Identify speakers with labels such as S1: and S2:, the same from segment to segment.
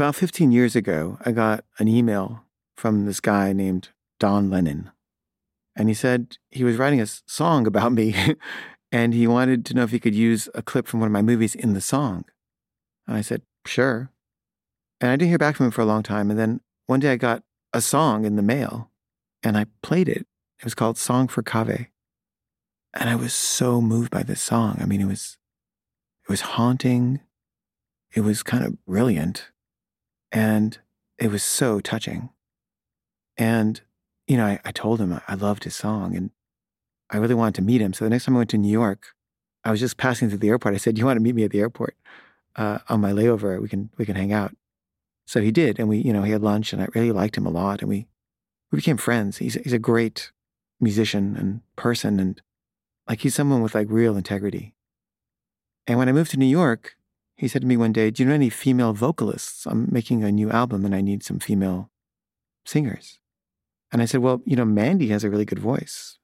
S1: About 15 years ago, I got an email from this guy named Don Lennon. And he said he was writing a song about me and he wanted to know if he could use a clip from one of my movies in the song. And I said, sure. And I didn't hear back from him for a long time. And then one day I got a song in the mail and I played it. It was called Song for Kaveh. And I was so moved by this song. I mean, it was it was haunting. It was kind of brilliant. And it was so touching. And, you know, I, I told him I loved his song and I really wanted to meet him. So the next time I went to New York, I was just passing through the airport. I said, "You want to meet me at the airport uh, on my layover? We can we can hang out." So he did, and we you know he had lunch, and I really liked him a lot, and we we became friends. He's he's a great musician and person, and like he's someone with like real integrity. And when I moved to New York, he said to me one day, Do you know any female vocalists? I'm making a new album and I need some female singers. And I said, Well, you know, Mandy has a really good voice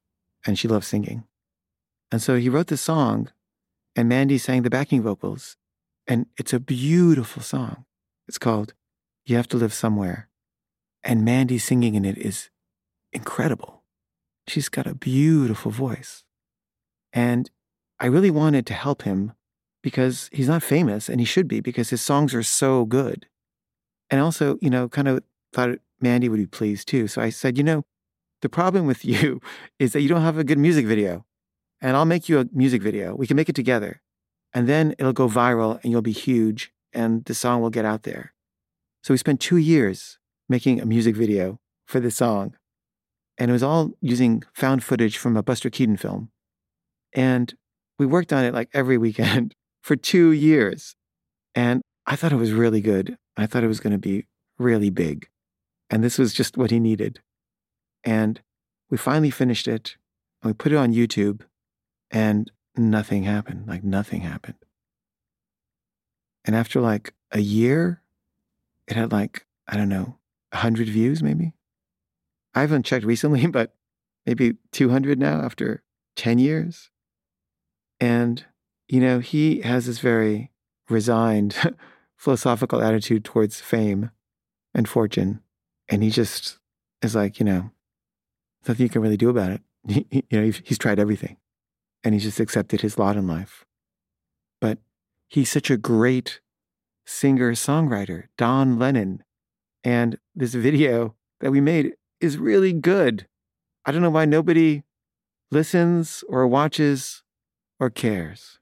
S1: and she loves singing. And so he wrote the song and Mandy sang the backing vocals. And it's a beautiful song. It's called You Have to Live Somewhere. And Mandy singing in it is incredible. She's got a beautiful voice. And I really wanted to help him because he's not famous and he should be because his songs are so good. And also, you know, kind of thought Mandy would be pleased too. So I said, you know, the problem with you is that you don't have a good music video. And I'll make you a music video. We can make it together. And then it'll go viral and you'll be huge and the song will get out there. So we spent two years making a music video for this song. And it was all using found footage from a Buster Keaton film. And we worked on it like every weekend for two years. And I thought it was really good. I thought it was going to be really big. And this was just what he needed. And we finally finished it and we put it on YouTube and nothing happened. Like nothing happened. And after like a year, it had like, I don't know, 100 views maybe. I haven't checked recently, but maybe 200 now after 10 years. And, you know, he has this very resigned philosophical attitude towards fame and fortune. And he just is like, you know, nothing you can really do about it. He, he, you know, he's tried everything and he's just accepted his lot in life. But he's such a great singer songwriter, Don Lennon. And this video that we made is really good. I don't know why nobody listens or watches or cares.